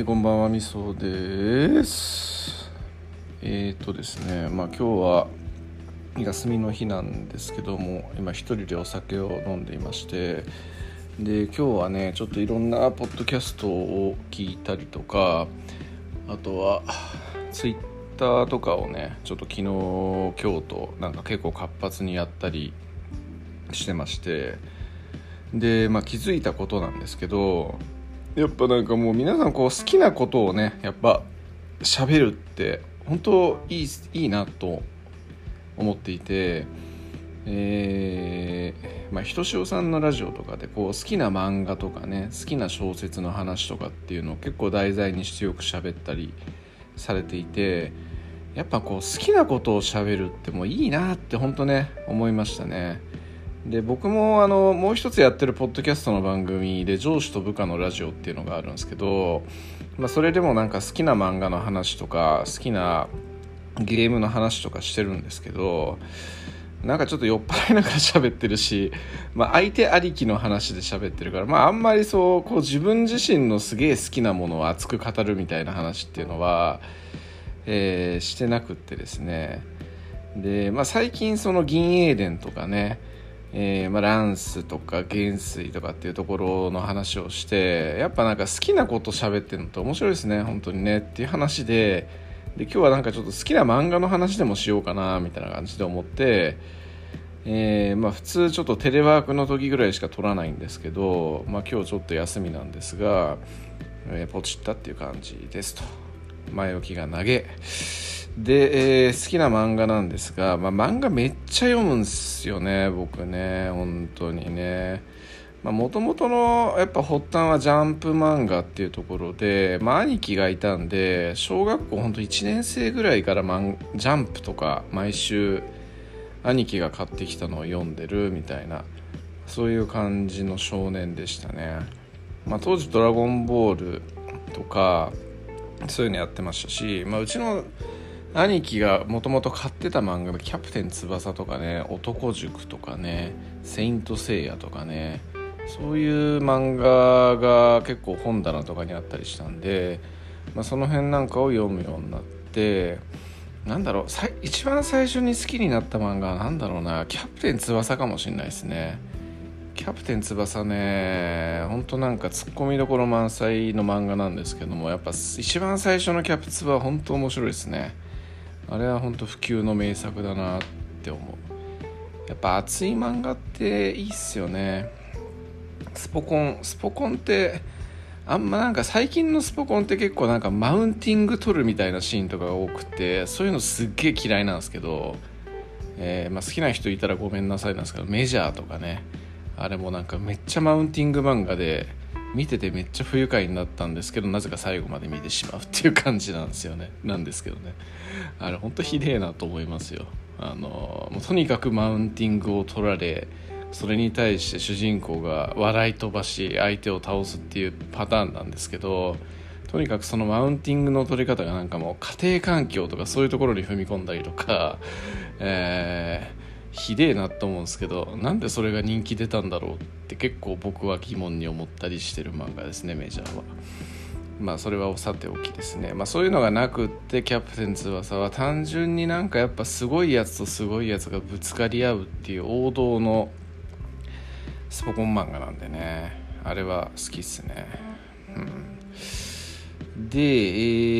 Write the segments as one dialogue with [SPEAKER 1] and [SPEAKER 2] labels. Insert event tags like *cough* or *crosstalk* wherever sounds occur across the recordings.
[SPEAKER 1] はい、こんばんは、みそです。えーとですね、まあ今日は休みの日なんですけども、今一人でお酒を飲んでいまして、で、今日はね、ちょっといろんなポッドキャストを聞いたりとか、あとは、ツイッターとかをね、ちょっと昨日、今日となんか結構活発にやったりしてまして、で、まあ気づいたことなんですけど、やっぱなんかもう皆さんこう好きなことをねやっぱ喋るって本当いいいいなと思っていてえー、まあひとしおさんのラジオとかでこう好きな漫画とかね好きな小説の話とかっていうのを結構題材にしてよく喋ったりされていてやっぱこう好きなことを喋るってもういいなって本当ね思いましたね。で僕もあのもう一つやってるポッドキャストの番組で上司と部下のラジオっていうのがあるんですけど、まあ、それでもなんか好きな漫画の話とか好きなゲームの話とかしてるんですけどなんかちょっと酔っ払いながら喋ってるし、まあ、相手ありきの話で喋ってるから、まあ、あんまりそうこう自分自身のすげえ好きなものを熱く語るみたいな話っていうのは、えーしてなくってですね。で、まあ、最近その銀英伝とかねえーまあ、ランスとか元帥とかっていうところの話をしてやっぱなんか好きなこと喋ってるのって面白いですね本当にねっていう話でで今日はなんかちょっと好きな漫画の話でもしようかなみたいな感じで思って、えーまあ、普通ちょっとテレワークの時ぐらいしか撮らないんですけど、まあ、今日ちょっと休みなんですが、えーポチったっていう感じですと。前置きが投げ。で、えー好きな漫画なんですが、まあ、漫画めっちゃ読むんですよね僕ね本当にね。もともとのやっぱ発端はジャンプ漫画っていうところで、まあ、兄貴がいたんで小学校本当1年生ぐらいからマンジャンプとか毎週兄貴が買ってきたのを読んでるみたいなそういう感じの少年でしたね、まあ、当時「ドラゴンボール」とかそういうのやってましたし、まあ、うちの兄貴がもともと買ってた漫画で「キャプテン翼」とかね「男塾」とかね「セイント・セイヤ」とかねそういう漫画が結構本棚とかにあったりしたんで、まあ、その辺なんかを読むようになってなんだろう一番最初に好きになった漫画はなんだろうな「キャプテン翼」かもしれないですね。キャプテン翼ね、本当なんかツッコミどころ満載の漫画なんですけども、やっぱ一番最初のキャプツバは本当面白いですね。あれは本当普及の名作だなって思う。やっぱ熱い漫画っていいっすよね。スポコン、スポコンって、あんまなんか最近のスポコンって結構なんかマウンティング取るみたいなシーンとかが多くて、そういうのすっげえ嫌いなんですけど、えーまあ、好きな人いたらごめんなさいなんですけど、メジャーとかね、あれもなんかめっちゃマウンティング漫画で見ててめっちゃ不愉快になったんですけどなぜか最後まで見てしまうっていう感じなんですよね。*laughs* なんですけどね。あれほんとひでえなと思いますよ。あのもうとにかくマウンティングを取られそれに対して主人公が笑い飛ばし相手を倒すっていうパターンなんですけどとにかくそのマウンティングの取り方がなんかもう家庭環境とかそういうところに踏み込んだりとか、*laughs* えーひでえなと思うんですけどなんでそれが人気出たんだろうって結構僕は疑問に思ったりしてる漫画ですねメジャーは。まあそれはさておきですね、まあ、そういうのがなくってキャプテン翼は単純になんかやっぱすごいやつとすごいやつがぶつかり合うっていう王道のスポコン漫画なんでね。あれは好きっすね。うん。で、え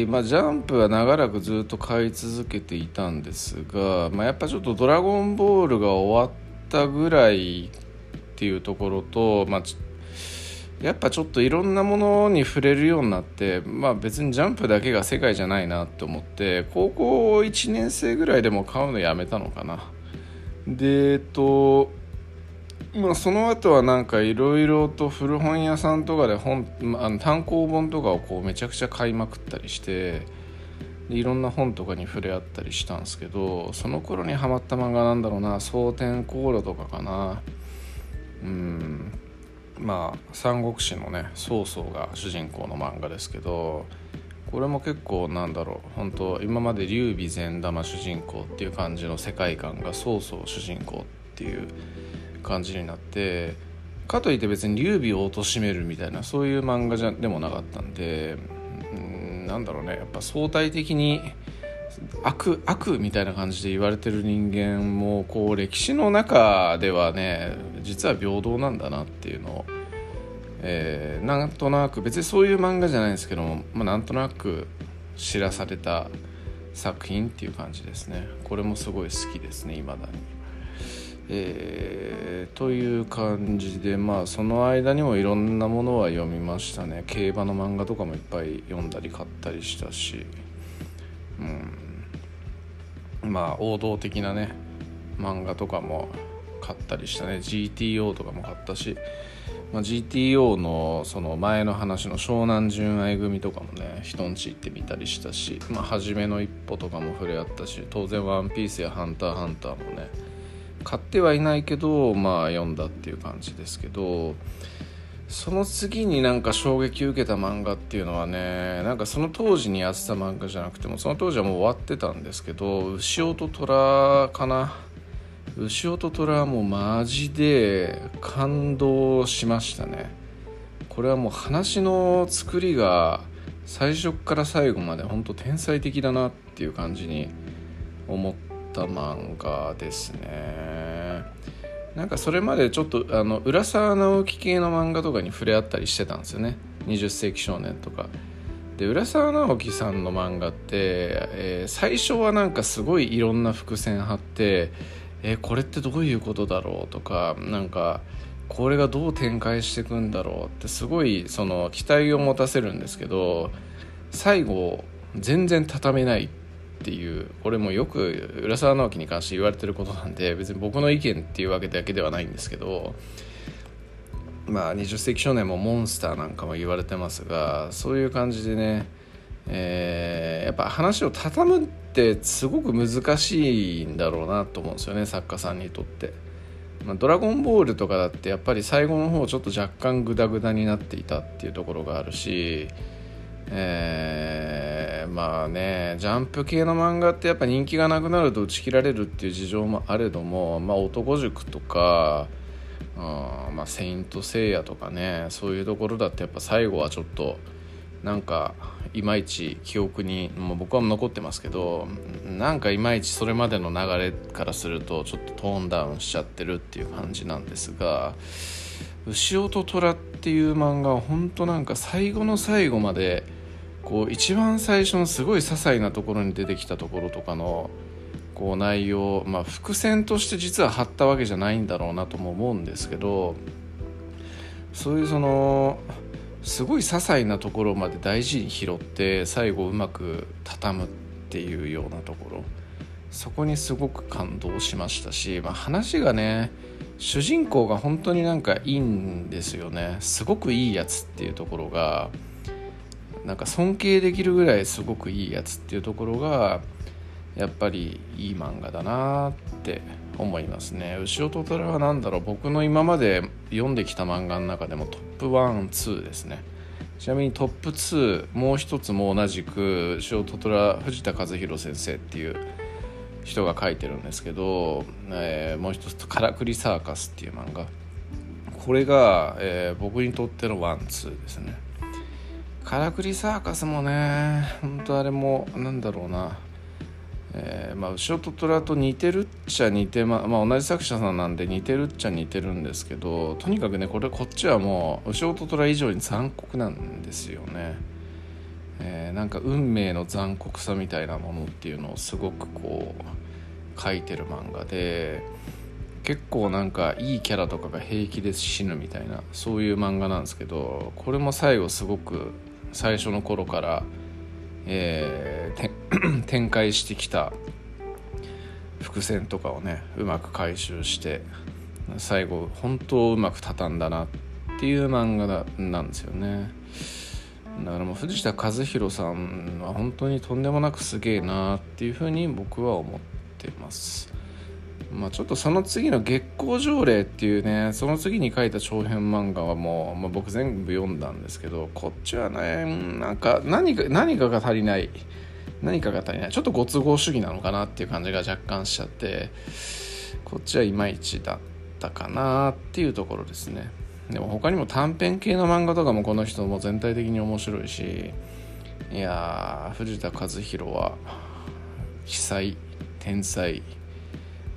[SPEAKER 1] ーまあ、ジャンプは長らくずっと買い続けていたんですが、まあ、やっぱちょっと「ドラゴンボール」が終わったぐらいっていうところと、まあ、やっぱちょっといろんなものに触れるようになって、まあ、別にジャンプだけが世界じゃないなって思って高校1年生ぐらいでも買うのやめたのかな。でえっとまあ、その後はなんかいろいろと古本屋さんとかで本、まあ単行本とかをこうめちゃくちゃ買いまくったりしていろんな本とかに触れ合ったりしたんですけどその頃にハマった漫画なんだろうな「蒼天航路」とかかな。うん。まあ「三国志」のね曹操が主人公の漫画ですけどこれも結構なんだろう。本当今まで劉備善玉主人公っていう感じの世界観が曹操主人公っていう感じになってかといって別に劉備を貶めるみたいなそういう漫画じゃでもなかったんでなんだろうねやっぱ相対的に悪悪みたいな感じで言われてる人間もこう歴史の中ではね実は平等なんだなっていうのを、えー、なんとなく別にそういう漫画じゃないんですけども、まあ、なんとなく知らされた作品っていう感じですねこれもすごい好きですね未だに。えー、という感じでまあその間にもいろんなものは読みましたね。競馬の漫画とかもいっぱい読んだり買ったりしたし。うん。まあ王道的なね漫画とかも買ったりしたね。GTO とかも買ったし、まあ、GTO のその前の話の湘南純愛組とかもね人んち行ってみたりしたし、まあ、初めの一歩とかも触れ合ったし。当然「ワンピースや「ハンターハンター」もね買ってはいないけどまあ読んだっていう感じですけどその次になんか衝撃受けた漫画っていうのはねなんかその当時にやってた漫画じゃなくてもその当時はもう終わってたんですけど牛尾と虎かな。牛尾と虎はもうマジで感動しましたね。これはもう話の作りが最初から最後まで本当天才的だなっていう感じに思ってた漫画ですね。なんかそれまでちょっとあの浦沢直樹系の漫画とかに触れ合ったりしてたんですよね。20世紀少年とか。で浦沢直樹さんの漫画って、えー、最初はなんかすごいいろんな伏線張ってえー、これってどういうことだろうとかなんかこれがどう展開していくんだろうってすごいその期待を持たせるんですけど最後全然畳めないっっていうこれもよく浦沢直樹に関して言われてることなんで別に僕の意見っていうわけだけではないんですけどまあ20世紀少年もモンスターなんかも言われてますがそういう感じでね、えー、やっぱ話を畳むってすごく難しいんだろうなと思うんですよね作家さんにとって。まあ、ドラゴンボールとかだってやっぱり最後の方ちょっと若干グダグダになっていたっていうところがあるしえー、まあねジャンプ系の漫画ってやっぱ人気がなくなると打ち切られるっていう事情もあれども、まあ、男塾とかあまあ、セイント・セイヤとかねそういうところだってやっぱ最後はちょっとなんかいまいち記憶にもう僕は残ってますけどなんかいまいちそれまでの流れからするとちょっとトーンダウンしちゃってるっていう感じなんですが「牛尾と虎」っていう漫画は本当なんか最後の最後までこう一番最初のすごい些細なところに出てきたところとかのこう内容、まあ、伏線として実は貼ったわけじゃないんだろうなとも思うんですけどそういうそのすごい些細なところまで大事に拾って最後うまく畳むっていうようなところ。そこにすごく感動しましたし、まあ、話がね主人公が本当になんかいいんですよね。すごくいいやつっていうところがなんか尊敬できるぐらいすごくいいやつっていうところがやっぱりいい漫画だなって思いますね。牛尾と虎は何だろう。僕の今まで読んできた漫画の中でもトップ12ですね。ちなみにトップ2もう一つも同じく牛尾と虎藤田和弘先生っていう人が書いてるんですけど、えー、もう一つ「からくりサーカス」っていう漫画。これが、えー、僕にとってのワンツーですね。からくりサーカスもね本当あれもなんだろうな。えー、まあ牛と虎と似てるっちゃ似てままあ同じ作者さんなんで似てるっちゃ似てるんですけどとにかくねこれこっちはもう牛と虎以上に残酷なんですよね、えー、なんか運命の残酷さみたいなものっていうのをすごくこう書いてる漫画で結構なんかいいキャラとかが平気で死ぬみたいなそういう漫画なんですけどこれも最後すごく最初の頃から、えー、*clears throat* 展開してきた伏線とかをねうまく回収して最後本当うまく畳んだなっていう漫画なんですよね。だからもう藤田和弘さんは本当にとんでもなくすげえなっていうふうに僕は思ってます。まあ、ちょっとその次の「月光条例」っていうねその次に書いた長編漫画はもう、まあ、僕全部読んだんですけどこっちはねなんか何か何かが足りない。何かが足りない。ちょっとご都合主義なのかなっていう感じが若干しちゃってこっちはいまいちだったかなっていうところですね。でも他にも短編系の漫画とかもこの人も全体的に面白いしいや藤田和弘は奇才天才、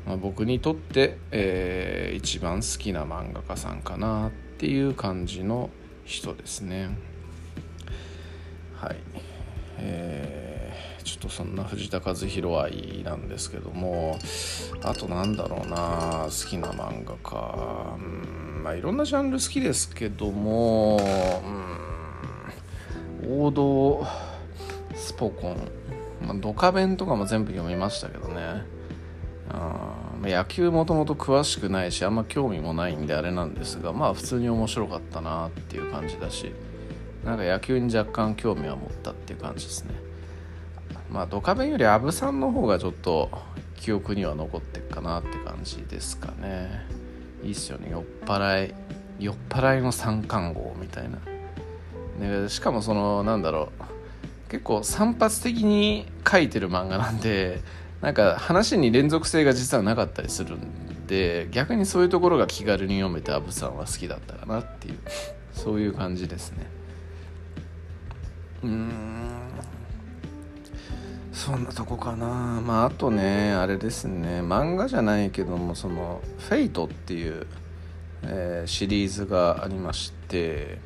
[SPEAKER 1] まあ、僕にとって、えー、一番好きな漫画家さんかなっていう感じの人ですね。はい。えー、ちょっとそんな藤田和弘愛なんですけどもあとなんだろうな好きな漫画家。うんまあいろんなジャンル好きですけどもうん王道スポコン、まあ、ドカベンとかも全部読みましたけど野球もともと詳しくないしあんま興味もないんであれなんですがまあ普通に面白かったなっていう感じだしなんか野球に若干興味は持ったっていう感じですね。まあドカベンより羽生さんの方がちょっと記憶には残ってるかなって感じですかね。いいっすよね。酔っ払い酔っ払いの三冠王みたいな、ね、しかもそのなんだろう。結構散発的に書いてる漫画なんでなんか話に連続性が実はなかったりするんで逆にそういうところが気軽に読めてアブさんは好きだったかなっていうそういう感じですね。うん。そんなとこかな。まああとねあれですね。漫画じゃないけどもその「フェイトっていう、えー、シリーズがありまして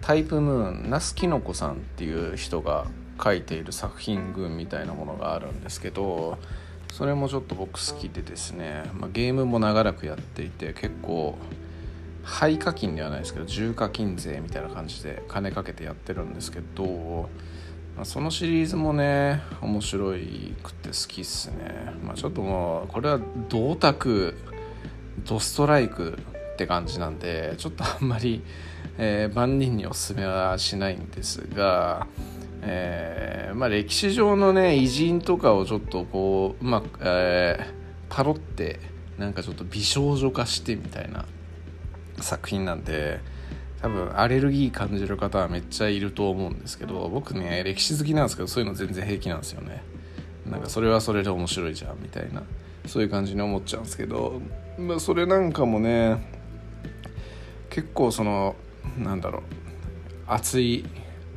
[SPEAKER 1] タイプムーン那須きのこさんっていう人が書いている作品群みたいなものがあるんですけどそれもちょっと僕好きでですね、まあ、ゲームも長らくやっていて結構廃課金ではないですけど重課金税みたいな感じで金かけてやってるんですけど、まあ、そのシリーズもね面白いくて好きっすね、まあ、ちょっともうこれは銅卓ドストライクって感じなんでちょっとあんまり、えー、万人におすすめはしないんですがえーまあ、歴史上のね偉人とかをちょっとこううまく、えー、パロってなんかちょっと美少女化してみたいな作品なんで多分アレルギー感じる方はめっちゃいると思うんですけど僕ね歴史好きなんですけどそういうの全然平気なんですよね。なんかそれはそれで面白いじゃんみたいなそういう感じに思っちゃうんですけど、まあ、それなんかもね結構そのなんだろう熱い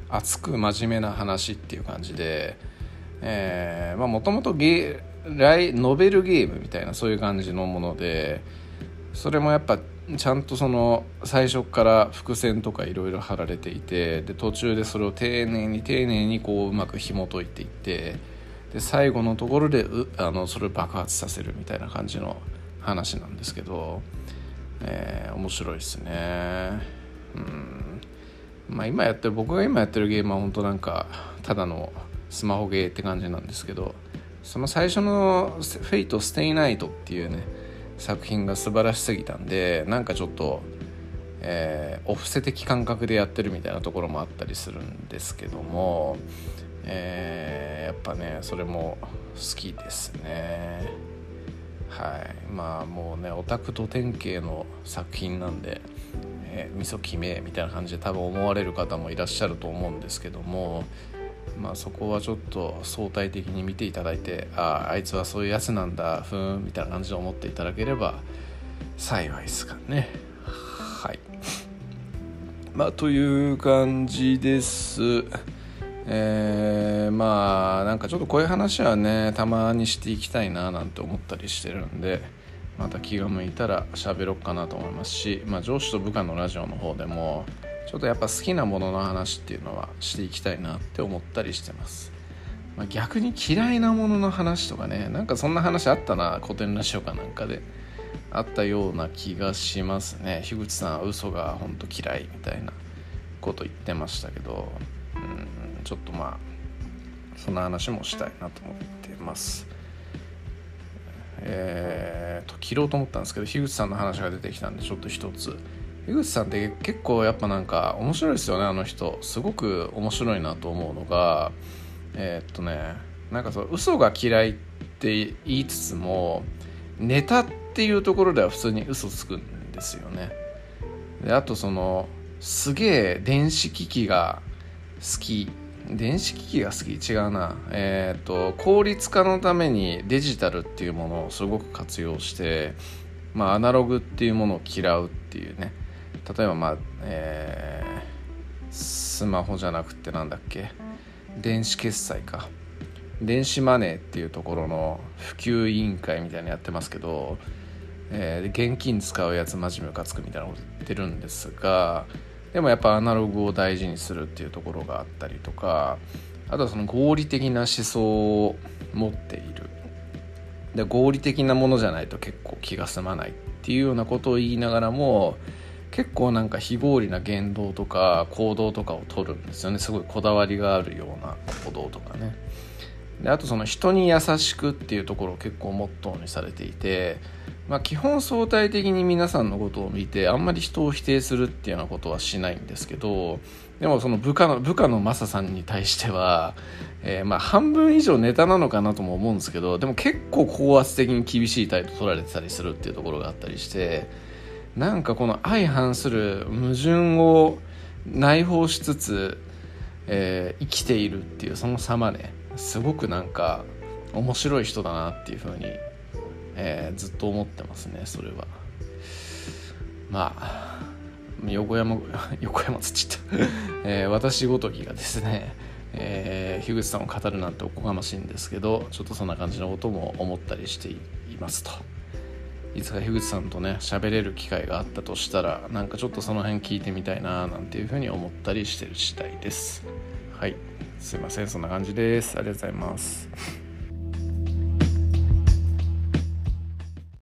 [SPEAKER 1] 熱く真面目な話っていう感じでもともとノベルゲームみたいなそういう感じのものでそれもやっぱちゃんとその最初から伏線とかいろいろ貼られていてで途中でそれを丁寧に丁寧にこううまく紐解いていってで最後のところであのそれを爆発させるみたいな感じの話なんですけど、えー、面白いですね。うん。まあ今やってる僕が今やってるゲームは本当なんかただのスマホゲーって感じなんですけどその最初の「フェイト・ステイ・ナイト」っていうね作品が素晴らしすぎたんでなんかちょっと、えー、お布施的感覚でやってるみたいなところもあったりするんですけども、えー、やっぱねそれも好きですね。はい。まあもうねオタクと典型の作品なんでえー、味噌決めみたいな感じで多分思われる方もいらっしゃると思うんですけどもまあそこはちょっと相対的に見ていただいてあああいつはそういうやつなんだふーんみたいな感じで思っていただければ幸いですかね。はい。まあという感じです。えー、まあなんかちょっとこういう話はねたまにしていきたいななんて思ったりしてるんで。また気が向いたら喋ろっかなと思いますし、まあ、上司と部下のラジオの方でもちょっとやっぱ好きなものの話っていうのはしていきたいなって思ったりしてます、まあ、逆に嫌いなものの話とかねなんかそんな話あったな古典ラジオかなんかであったような気がしますね。樋口さん嘘が本当嫌いみたいなこと言ってましたけどうんちょっとまあそんな話もしたいなと思ってます。えーと、切ろうと思ったんですけど樋口さんの話が出てきたんでちょっと一つ。樋口さんって結構やっぱなんか面白いですよねあの人。すごく面白いなと思うのがえー、っとねなんかそう嘘が嫌いって言いつつもネタっていうところでは普通に嘘つくんですよね。であとそのすげえ電子機器が好き電子機器が好き違うな。えっ、ー、と効率化のためにデジタルっていうものをすごく活用してまあアナログっていうものを嫌うっていうね。例えばまあ、えー、スマホじゃなくてなんだっけ。電子決済か。電子マネーっていうところの普及委員会みたいなのやってますけど、えー、現金使うやつマジムカつくみたいなこと言ってるんですがでもやっぱアナログを大事にするっていうところがあったりとかあとはその合理的な思想を持っている。で合理的なものじゃないと結構気が済まないっていうようなことを言いながらも結構なんか非合理な言動とか行動とかを取るんですよね。すごいこだわりがあるような行動とかね。であとその人に優しくっていうところを結構モットーにされていて、まあ、基本相対的に皆さんのことを見てあんまり人を否定するっていうようなことはしないんですけどでもその部下の部下のマサさんに対しては、えー、まあ半分以上ネタなのかなとも思うんですけどでも結構高圧的に厳しい態度取られてたりするっていうところがあったりしてなんかこの相反する矛盾を内包しつつ、えー、生きているっていうその様ねすごくなんか面白い人だなっていうふうに、えー、ずっと思ってますねそれは。まあ横山 *laughs* 横山つっちった。*laughs* えー、私ごときがですね、えー、樋口さんを語るなんておこがましいんですけどちょっとそんな感じのことも思ったりしていますと。いつか樋口さんとね喋れる機会があったとしたらなんかちょっとその辺聞いてみたいななんていうふうに思ったりしてる次第です。はい。すいませんそんな感じです。ありがとうございます。